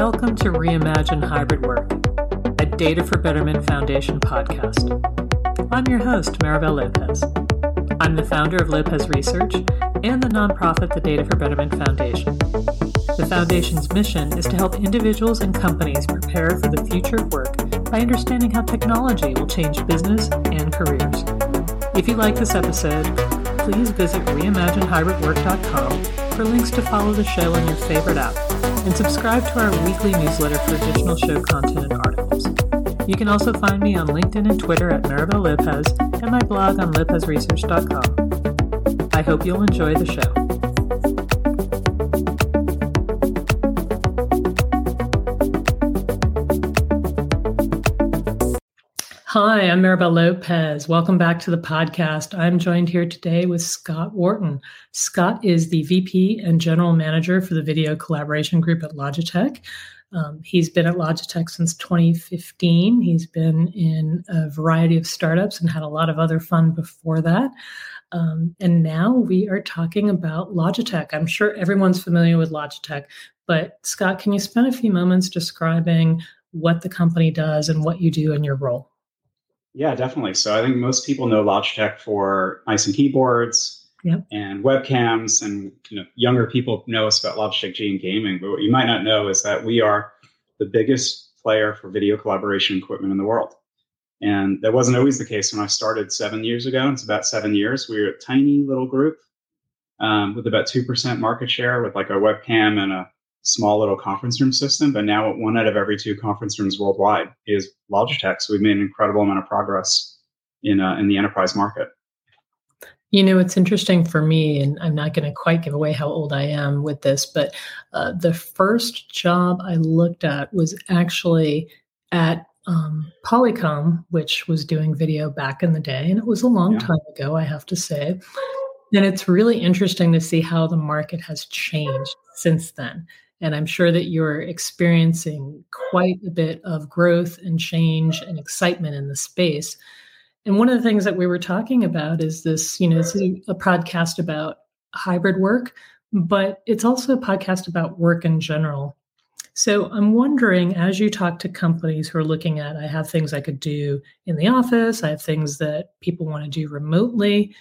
Welcome to Reimagine Hybrid Work, a Data for Betterment Foundation podcast. I'm your host, Maribel Lopez. I'm the founder of Lopez Research and the nonprofit the Data for Betterment Foundation. The Foundation's mission is to help individuals and companies prepare for the future of work by understanding how technology will change business and careers. If you like this episode, please visit reimaginehybridwork.com for links to follow the show on your favorite app and subscribe to our weekly newsletter for additional show content and articles. You can also find me on LinkedIn and Twitter at Maribel Lopez and my blog on lopezresearch.com. I hope you'll enjoy the show. Hi, I'm Maribel Lopez. Welcome back to the podcast. I'm joined here today with Scott Wharton. Scott is the VP and General Manager for the Video Collaboration Group at Logitech. Um, he's been at Logitech since 2015. He's been in a variety of startups and had a lot of other fun before that. Um, and now we are talking about Logitech. I'm sure everyone's familiar with Logitech, but Scott, can you spend a few moments describing what the company does and what you do in your role? Yeah, definitely. So I think most people know Logitech for mice and keyboards yep. and webcams, and you know, younger people know us about Logitech G and gaming. But what you might not know is that we are the biggest player for video collaboration equipment in the world. And that wasn't always the case when I started seven years ago. It's about seven years. We were a tiny little group um, with about 2% market share with like a webcam and a small little conference room system, but now one out of every two conference rooms worldwide is Logitech. So we've made an incredible amount of progress in uh, in the enterprise market. You know, it's interesting for me, and I'm not going to quite give away how old I am with this, but uh, the first job I looked at was actually at um, Polycom, which was doing video back in the day, and it was a long yeah. time ago, I have to say. And it's really interesting to see how the market has changed since then. And I'm sure that you're experiencing quite a bit of growth and change and excitement in the space. And one of the things that we were talking about is this, you know, it's a, a podcast about hybrid work, but it's also a podcast about work in general. So I'm wondering, as you talk to companies who are looking at, I have things I could do in the office, I have things that people want to do remotely.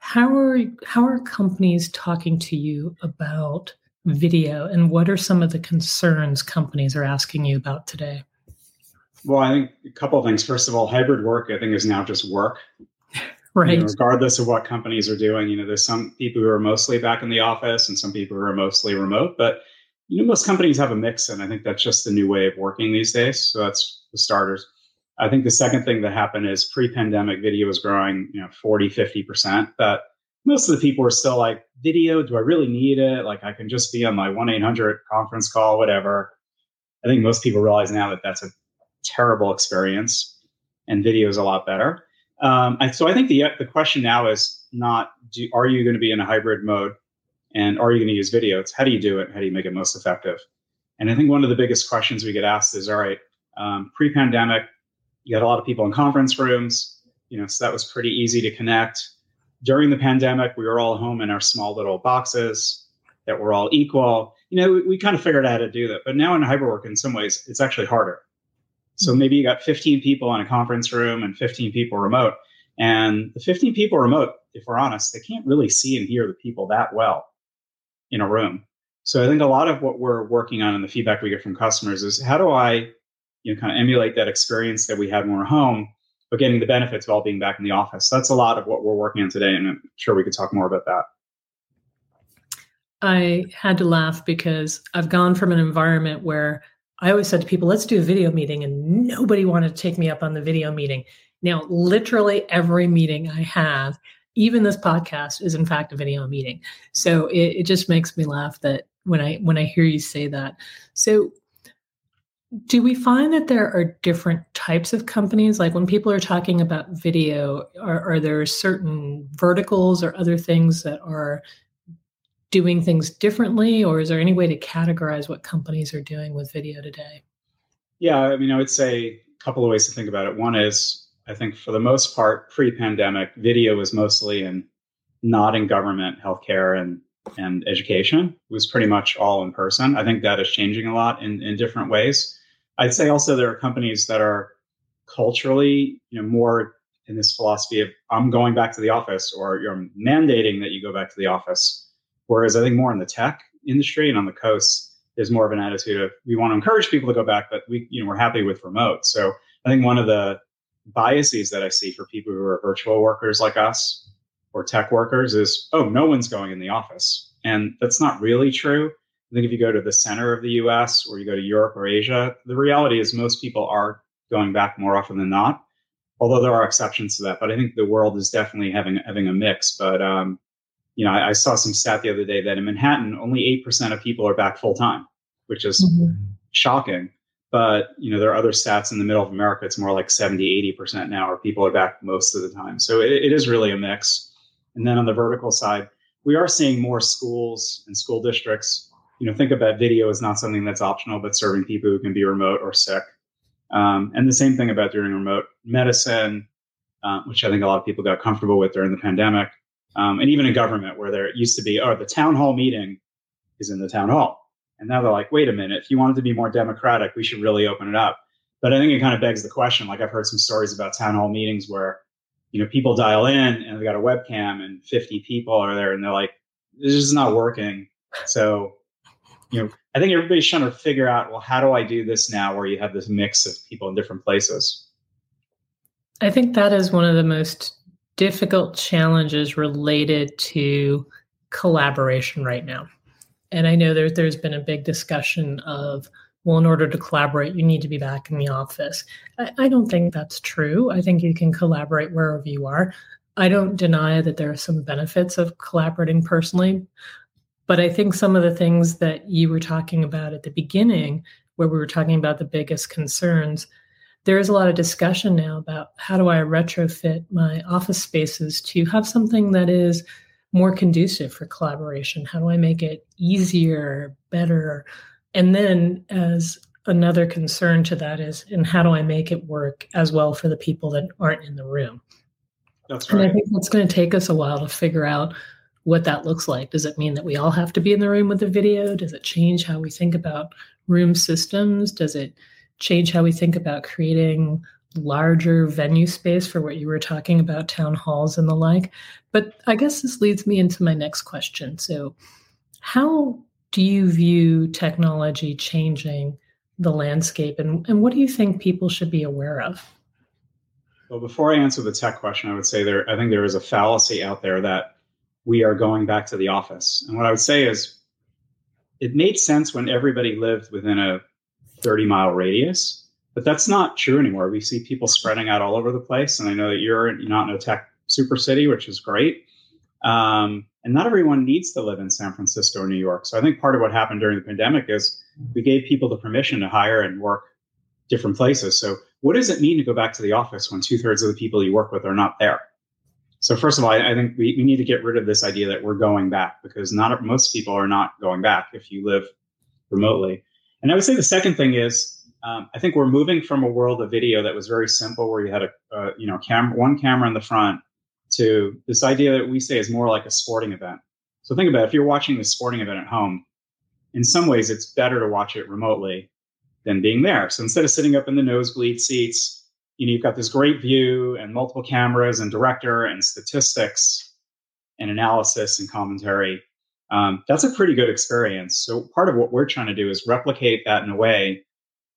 How are how are companies talking to you about video and what are some of the concerns companies are asking you about today? Well, I think a couple of things. First of all, hybrid work, I think, is now just work. Right. You know, regardless of what companies are doing, you know, there's some people who are mostly back in the office and some people who are mostly remote. But you know, most companies have a mix, and I think that's just the new way of working these days. So that's the starters. I think the second thing that happened is pre-pandemic video was growing, you know, 40, 50%. But most of the people are still like, video, do I really need it? Like, I can just be on my 1 800 conference call, whatever. I think most people realize now that that's a terrible experience and video is a lot better. Um, I, so I think the, the question now is not, do, are you going to be in a hybrid mode and are you going to use video? It's how do you do it? How do you make it most effective? And I think one of the biggest questions we get asked is, all right, um, pre-pandemic, you had a lot of people in conference rooms, you know, so that was pretty easy to connect during the pandemic, we were all home in our small little boxes that were all equal. You know, we, we kind of figured out how to do that. But now in hybrid work, in some ways, it's actually harder. So mm-hmm. maybe you got 15 people in a conference room and 15 people remote. And the 15 people remote, if we're honest, they can't really see and hear the people that well in a room. So I think a lot of what we're working on and the feedback we get from customers is how do I, you know, kind of emulate that experience that we had when we're home but getting the benefits of all being back in the office. That's a lot of what we're working on today, and I'm sure we could talk more about that. I had to laugh because I've gone from an environment where I always said to people, let's do a video meeting, and nobody wanted to take me up on the video meeting. Now, literally every meeting I have, even this podcast, is in fact a video meeting. So it, it just makes me laugh that when I when I hear you say that. So do we find that there are different types of companies? Like when people are talking about video, are, are there certain verticals or other things that are doing things differently? Or is there any way to categorize what companies are doing with video today? Yeah, I mean, I would say a couple of ways to think about it. One is, I think for the most part, pre pandemic, video was mostly in not in government, healthcare, and and education It was pretty much all in person. I think that is changing a lot in, in different ways. I'd say also there are companies that are culturally, you know, more in this philosophy of I'm going back to the office or you're mandating that you go back to the office. Whereas I think more in the tech industry and on the coast, there's more of an attitude of we want to encourage people to go back, but we, you know, we're happy with remote. So I think one of the biases that I see for people who are virtual workers like us or tech workers is, oh, no one's going in the office. And that's not really true. I think if you go to the center of the US or you go to Europe or Asia, the reality is most people are going back more often than not. Although there are exceptions to that, but I think the world is definitely having having a mix. But um, you know, I, I, saw some stat the other day that in Manhattan, only eight percent of people are back full time, which is mm-hmm. shocking. But you know, there are other stats in the middle of America. It's more like 70, 80 percent now, where people are back most of the time. So it, it is really a mix. And then on the vertical side, we are seeing more schools and school districts. You know, think about video as not something that's optional, but serving people who can be remote or sick. Um, and the same thing about doing remote medicine, uh, which I think a lot of people got comfortable with during the pandemic. Um, and even in government, where there used to be, oh, the town hall meeting is in the town hall. And now they're like, wait a minute, if you want it to be more democratic, we should really open it up. But I think it kind of begs the question. Like I've heard some stories about town hall meetings where, you know, people dial in and they got a webcam and 50 people are there and they're like, this is not working. So, you know, I think everybody's trying to figure out, well, how do I do this now where you have this mix of people in different places? I think that is one of the most difficult challenges related to collaboration right now. And I know there, there's been a big discussion of, well, in order to collaborate, you need to be back in the office. I, I don't think that's true. I think you can collaborate wherever you are. I don't deny that there are some benefits of collaborating personally, but I think some of the things that you were talking about at the beginning, where we were talking about the biggest concerns, there is a lot of discussion now about how do I retrofit my office spaces to have something that is more conducive for collaboration? How do I make it easier, better? And then, as another concern to that is, and how do I make it work as well for the people that aren't in the room? That's right. And I think that's going to take us a while to figure out what that looks like. Does it mean that we all have to be in the room with the video? Does it change how we think about room systems? Does it change how we think about creating larger venue space for what you were talking about, town halls and the like? But I guess this leads me into my next question. So, how do you view technology changing the landscape, and, and what do you think people should be aware of? Well, before I answer the tech question, I would say there, I think there is a fallacy out there that we are going back to the office. And what I would say is it made sense when everybody lived within a 30 mile radius, but that's not true anymore. We see people spreading out all over the place. And I know that you're not in a tech super city, which is great. Um, and not everyone needs to live in San Francisco or New York. So I think part of what happened during the pandemic is we gave people the permission to hire and work different places. So what does it mean to go back to the office when two thirds of the people you work with are not there? So first of all, I, I think we, we need to get rid of this idea that we're going back because not most people are not going back if you live remotely. And I would say the second thing is um, I think we're moving from a world of video that was very simple, where you had a uh, you know camera, one camera in the front, to this idea that we say is more like a sporting event. So think about it, if you're watching the sporting event at home, in some ways it's better to watch it remotely than being there. So instead of sitting up in the nosebleed seats, you know, you've got this great view and multiple cameras and director and statistics and analysis and commentary. Um, that's a pretty good experience. So part of what we're trying to do is replicate that in a way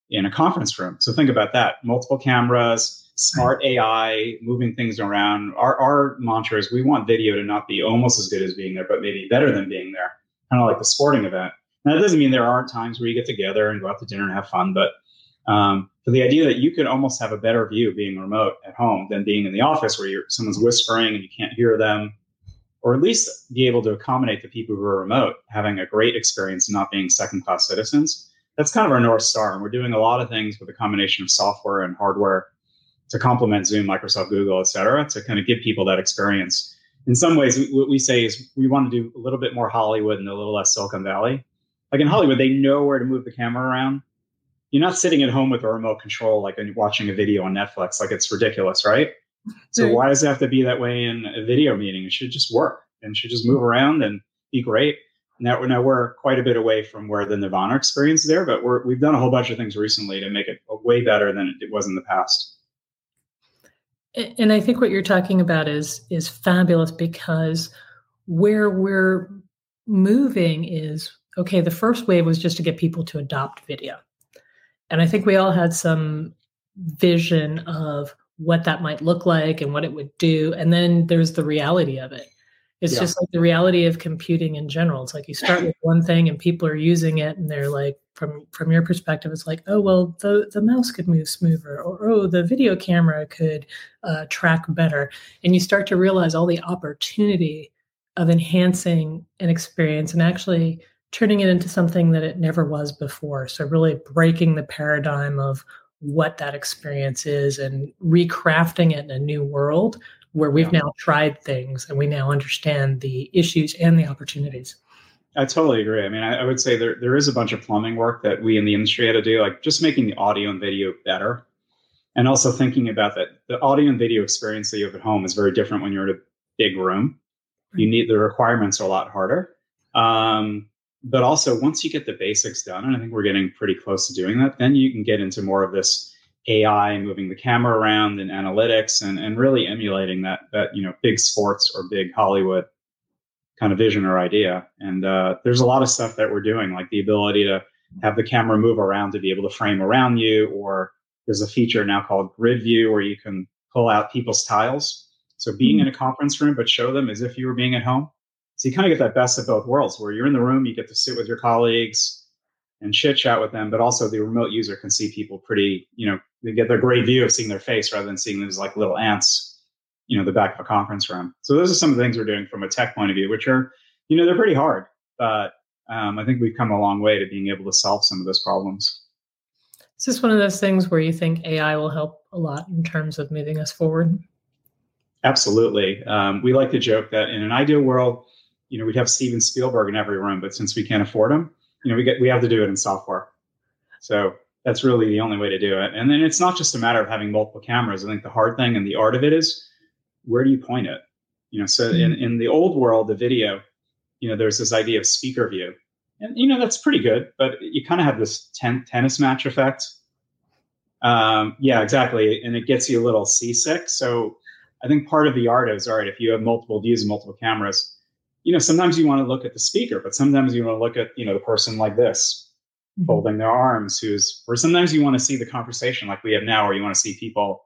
in a conference room. So think about that: multiple cameras, smart AI, moving things around. Our our mantra is we want video to not be almost as good as being there, but maybe better than being there. Kind of like the sporting event. Now that doesn't mean there aren't times where you get together and go out to dinner and have fun, but um, for the idea that you could almost have a better view being remote at home than being in the office where you're someone's whispering and you can't hear them, or at least be able to accommodate the people who are remote having a great experience and not being second class citizens. That's kind of our North Star. And we're doing a lot of things with a combination of software and hardware to complement Zoom, Microsoft, Google, et cetera, to kind of give people that experience. In some ways, what we say is we want to do a little bit more Hollywood and a little less Silicon Valley. Like in Hollywood, they know where to move the camera around you're not sitting at home with a remote control like and watching a video on Netflix. Like it's ridiculous, right? So why does it have to be that way in a video meeting? It should just work and should just move around. And be great. Now, now we're quite a bit away from where the Nirvana experience is there, but we're, we've done a whole bunch of things recently to make it way better than it was in the past. And I think what you're talking about is is fabulous because where we're moving is okay. The first wave was just to get people to adopt video, and I think we all had some vision of what that might look like and what it would do, and then there's the reality of it. It's yeah. just like the reality of computing in general. It's like you start with one thing and people are using it and they're like, from from your perspective, it's like, oh well, the the mouse could move smoother, or oh, the video camera could uh, track better, and you start to realize all the opportunity of enhancing an experience and actually turning it into something that it never was before. So really breaking the paradigm of what that experience is and recrafting it in a new world where we've yeah. now tried things and we now understand the issues and the opportunities. I totally agree. I mean, I, I, would say there, there is a bunch of plumbing work that we in the industry had to do, like just making the audio and video better. And also thinking about that the audio and video experience that you have at home is very different when you're in a big room. You need the requirements are a lot harder. Um, but also, once you get the basics done, and I think we're getting pretty close to doing that, then you can get into more of this AI, moving the camera around and analytics and, and really emulating that, that, you know, big sports or big Hollywood kind of vision or idea. And uh, there's a lot of stuff that we're doing, like the ability to have the camera move around to be able to frame around you, or there's a feature now called grid view where you can pull out people's tiles. So being in a conference room, but show them as if you were being at home. So you kind of get that best of both worlds where you're in the room, you get to sit with your colleagues, and chit chat with them, but also the remote user can see people pretty, you know, they get their great view of seeing their face rather than seeing them as like little ants, you know, the back of a conference room. So those are some of the things we're doing from a tech point of view, which are, you know, they're pretty hard, but um, I think we've come a long way to being able to solve some of those problems. Is this one of those things where you think AI will help a lot in terms of moving us forward? Absolutely. Um, we like to joke that in an ideal world, you know, we'd have Steven Spielberg in every room, but since we can't afford him, you know, we get we have to do it in software. So that's really the only way to do it. And then it's not just a matter of having multiple cameras. I think the hard thing and the art of it is where do you point it? You know, so in, in the old world, the video, you know, there's this idea of speaker view. And, you know, that's pretty good, but you kind of have this ten- tennis match effect. Um, yeah, exactly. And it gets you a little seasick. So I think part of the art is all right, if you have multiple views and multiple cameras, you know, sometimes you want to look at the speaker, but sometimes you want to look at, you know, the person like this, mm-hmm. folding their arms, who's, or sometimes you want to see the conversation like we have now, where you want to see people,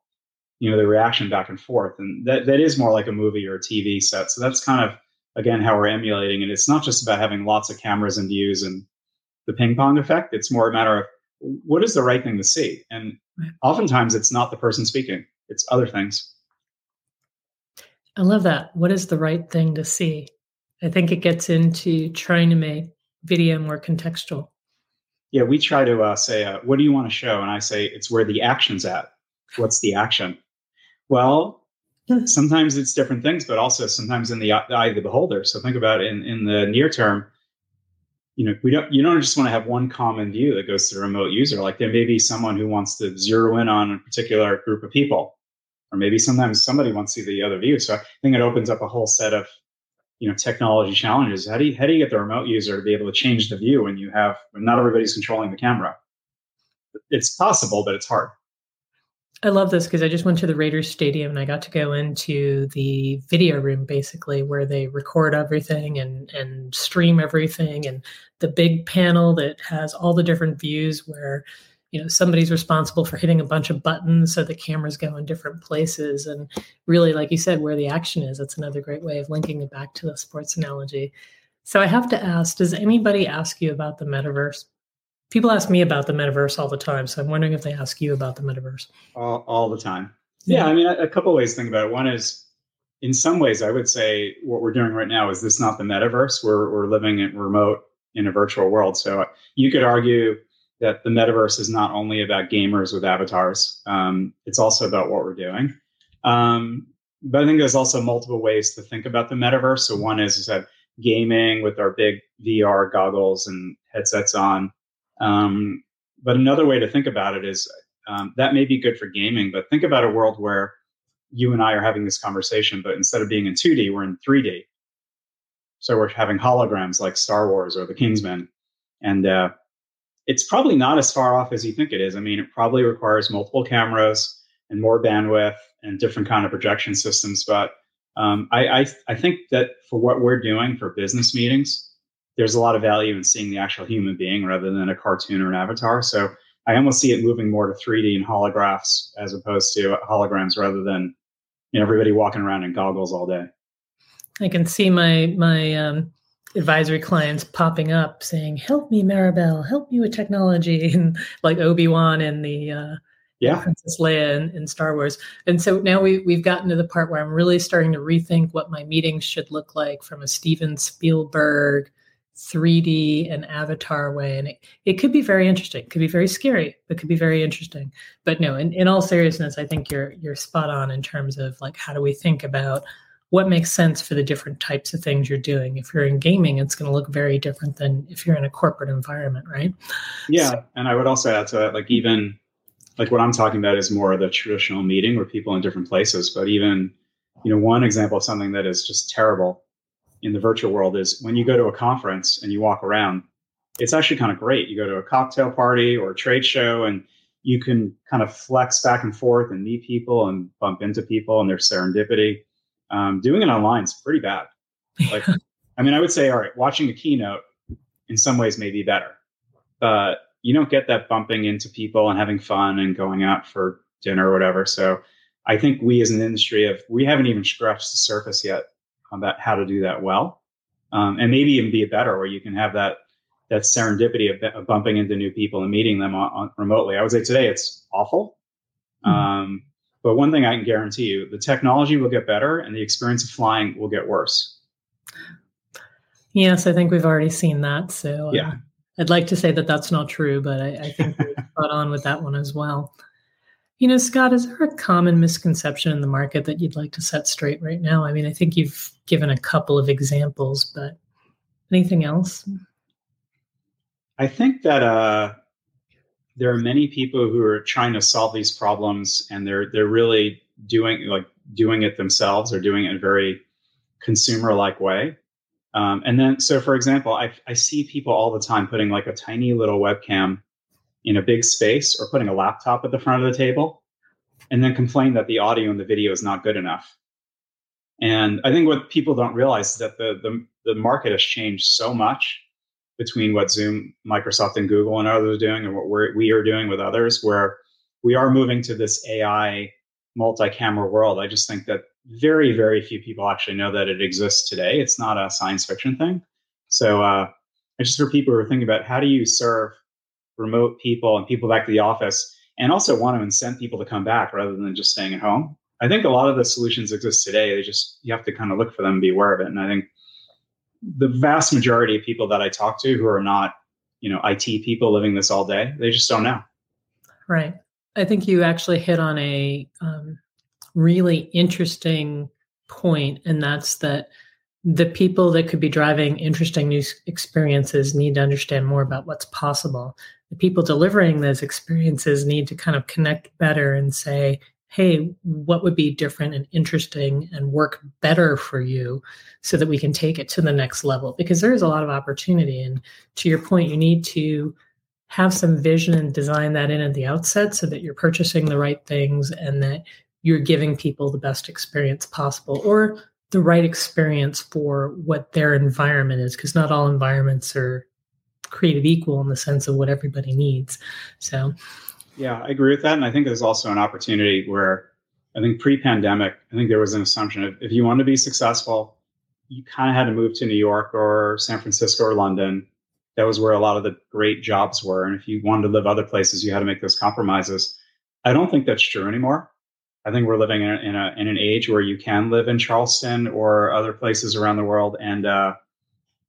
you know, the reaction back and forth. And that, that is more like a movie or a TV set. So that's kind of, again, how we're emulating And It's not just about having lots of cameras and views and the ping pong effect. It's more a matter of what is the right thing to see? And oftentimes it's not the person speaking, it's other things. I love that. What is the right thing to see? I think it gets into trying to make video more contextual. Yeah, we try to uh, say, uh, "What do you want to show?" And I say, "It's where the action's at." What's the action? Well, sometimes it's different things, but also sometimes in the eye of the beholder. So think about in, in the near term. You know, we don't. You don't just want to have one common view that goes to the remote user. Like there may be someone who wants to zero in on a particular group of people, or maybe sometimes somebody wants to see the other view. So I think it opens up a whole set of you know technology challenges how do you how do you get the remote user to be able to change the view when you have when not everybody's controlling the camera? It's possible but it's hard. I love this because i just went to the raiders stadium and i got to go into the video room basically where they record everything and and stream everything and the big panel that has all the different views where you know somebody's responsible for hitting a bunch of buttons so the cameras go in different places. And really like you said where the action is that's another great way of linking it back to the sports analogy. So i have to ask does anybody ask you about the metaverse? People ask me about the metaverse all the time so i'm wondering if they ask you about the metaverse. All, all the time. Yeah, yeah i mean a, a couple ways to think about it. One is in some ways i would say what we're doing right now is this not the metaverse. We're, we're living in remote in a virtual world. So you could argue that the metaverse is not only about gamers with avatars, um, it's also about what we're doing. Um, but I think there's also multiple ways to think about the metaverse. So one is, is that gaming with our big VR goggles and headsets on. Um, but another way to think about it is um, that may be good for gaming, but think about a world where you and I are having this conversation, but instead of being in 2D, we're in 3D. So we're having holograms like Star Wars or the Kingsman, and uh, it's probably not as far off as you think it is. I mean, it probably requires multiple cameras and more bandwidth and different kind of projection systems. But um, I, I, I think that for what we're doing for business meetings, there's a lot of value in seeing the actual human being rather than a cartoon or an avatar. So I almost see it moving more to 3D and holographs as opposed to holograms rather than you know, everybody walking around in goggles all day. I can see my my um, advisory clients popping up saying, "Help me, Maribel! Help me with technology!" and like Obi Wan and the uh, yeah Princess Leia in, in, Star Wars. And so now we we've gotten to the part where I'm really starting to rethink what my meetings should look like from a Steven Spielberg 3D and avatar way. And it, it could be very interesting. It could be very scary, but could be very interesting. But no, in, in all seriousness, I think you're you're spot on in terms of like how do we think about what makes sense for the different types of things you're doing. If you're in gaming, it's going to look very different than if you're in a corporate environment, right? Yeah. So, and I would also add to that, like even like what I'm talking about is more of the traditional meeting where people in different places. But even, you know, one example of something that is just terrible in the virtual world is when you go to a conference and you walk around, it's actually kind of great. You go to a cocktail party or a trade show and you can kind of flex back and forth and meet people and bump into people and there's serendipity. Um, doing it online is pretty bad. Like, I mean, I would say, all right, watching a keynote in some ways may be better, but you don't get that bumping into people and having fun and going out for dinner or whatever. So I think we as an industry have we haven't even scratched the surface yet on that, how to do that well, um, and maybe even be better where you can have that that serendipity of, of bumping into new people and meeting them on, on remotely. I would say today it's awful. Mm-hmm. Um, but one thing I can guarantee you, the technology will get better and the experience of flying will get worse. Yes, I think we've already seen that. So uh, yeah, I'd like to say that that's not true, but I, I think we're spot on with that one as well. You know, Scott, is there a common misconception in the market that you'd like to set straight right now? I mean, I think you've given a couple of examples, but anything else? I think that uh, there are many people who are trying to solve these problems, and they're they're really doing like doing it themselves or doing it in a very consumer-like way. Um, and then, so for example, I, I see people all the time putting like a tiny little webcam in a big space or putting a laptop at the front of the table and then complain that the audio and the video is not good enough. And I think what people don't realize is that the, the, the market has changed so much between what Zoom, Microsoft, and Google and others are doing and what we're, we are doing with others, where we are moving to this AI multi-camera world. I just think that very, very few people actually know that it exists today. It's not a science fiction thing. So uh, just for people who are thinking about how do you serve remote people and people back to the office and also want to incent people to come back rather than just staying at home. I think a lot of the solutions exist today. They just you have to kind of look for them and be aware of it. And I think the vast majority of people that I talk to who are not, you know, IT people living this all day, they just don't know. Right. I think you actually hit on a um, really interesting point, and that's that the people that could be driving interesting new experiences need to understand more about what's possible the people delivering those experiences need to kind of connect better and say, hey, what would be different and interesting and work better for you so that we can take it to the next level? Because there is a lot of opportunity. And to your point, you need to have some vision and design that in at the outset so that you're purchasing the right things and that you're giving people the best experience possible or the right experience for what their environment is because not all environments are created equal in the sense of what everybody needs. So, yeah, I agree with that. And I think there's also an opportunity where I think pre pandemic, I think there was an assumption of if you want to be successful, you kind of had to move to New York or San Francisco or London. That was where a lot of the great jobs were. And if you wanted to live other places, you had to make those compromises. I don't think that's true anymore. I think we're living in, a, in, a, in an age where you can live in Charleston or other places around the world and uh,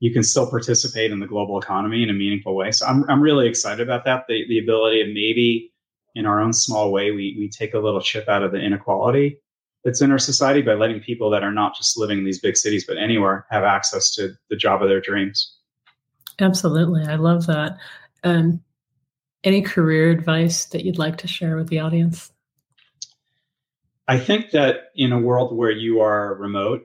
you can still participate in the global economy in a meaningful way. So I'm, I'm really excited about that. The, the ability of maybe in our own small way, we, we take a little chip out of the inequality that's in our society by letting people that are not just living in these big cities, but anywhere have access to the job of their dreams. Absolutely. I love that. Um, any career advice that you'd like to share with the audience? I think that in a world where you are remote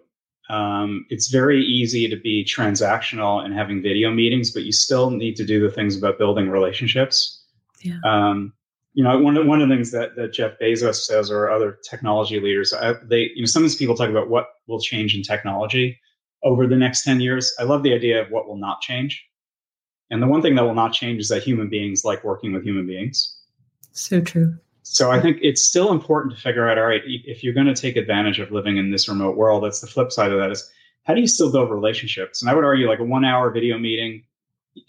Um, it's very easy to be transactional and having video meetings, but you still need to do the things about building relationships. Yeah. Um, you know, one of one of the things that, that Jeff Bezos says, or other technology leaders, I, they, you know, sometimes people talk about what will change in technology over the next ten years. I love the idea of what will not change, and the one thing that will not change is that human beings like working with human beings. So true. So I think it's still important to figure out, all right, if you're going to take advantage of living in this remote world, that's the flip side of that is how do you still build relationships? And I would argue like a one hour video meeting,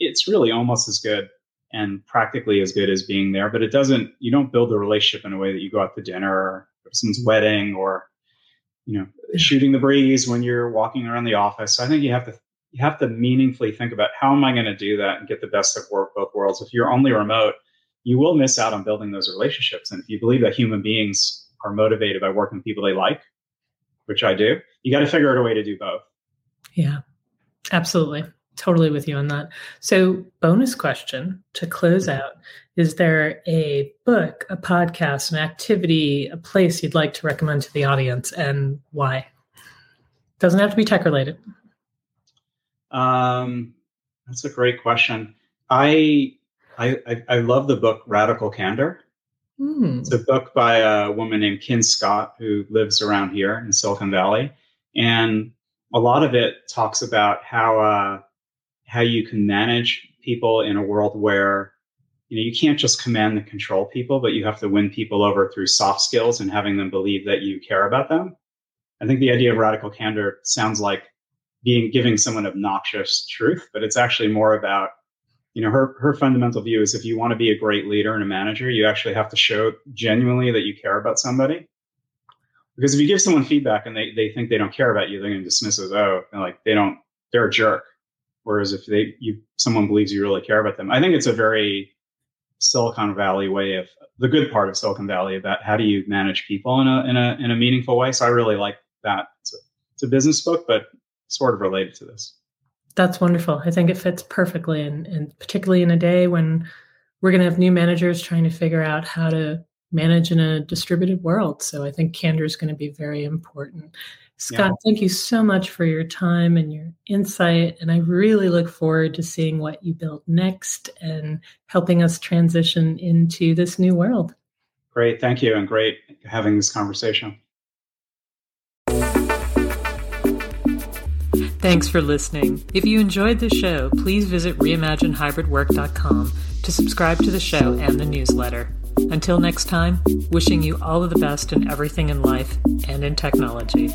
it's really almost as good and practically as good as being there, but it doesn't, you don't build a relationship in a way that you go out to dinner or someone's wedding or, you know, shooting the breeze when you're walking around the office. So I think you have to, you have to meaningfully think about how am I going to do that and get the best of work, both worlds. If you're only remote, you will miss out on building those relationships. And if you believe that human beings are motivated by working with people they like, which I do, you got to figure out a way to do both. Yeah, absolutely. Totally with you on that. So, bonus question to close mm-hmm. out Is there a book, a podcast, an activity, a place you'd like to recommend to the audience and why? Doesn't have to be tech related. Um, that's a great question. I I, I, I love the book Radical Candor. Mm. It's a book by a woman named Kim Scott who lives around here in Silicon Valley, and a lot of it talks about how uh, how you can manage people in a world where you know you can't just command and control people, but you have to win people over through soft skills and having them believe that you care about them. I think the idea of radical candor sounds like being giving someone obnoxious truth, but it's actually more about you know her her fundamental view is if you want to be a great leader and a manager you actually have to show genuinely that you care about somebody because if you give someone feedback and they, they think they don't care about you they're going to dismiss it as oh like they don't they're a jerk whereas if they you someone believes you really care about them i think it's a very silicon valley way of the good part of silicon valley about how do you manage people in a in a in a meaningful way so i really like that it's a, it's a business book but sort of related to this that's wonderful. I think it fits perfectly, and, and particularly in a day when we're going to have new managers trying to figure out how to manage in a distributed world. So I think candor is going to be very important. Scott, yeah. thank you so much for your time and your insight. And I really look forward to seeing what you build next and helping us transition into this new world. Great. Thank you. And great having this conversation. Thanks for listening. If you enjoyed the show, please visit reimaginehybridwork.com to subscribe to the show and the newsletter. Until next time, wishing you all of the best in everything in life and in technology.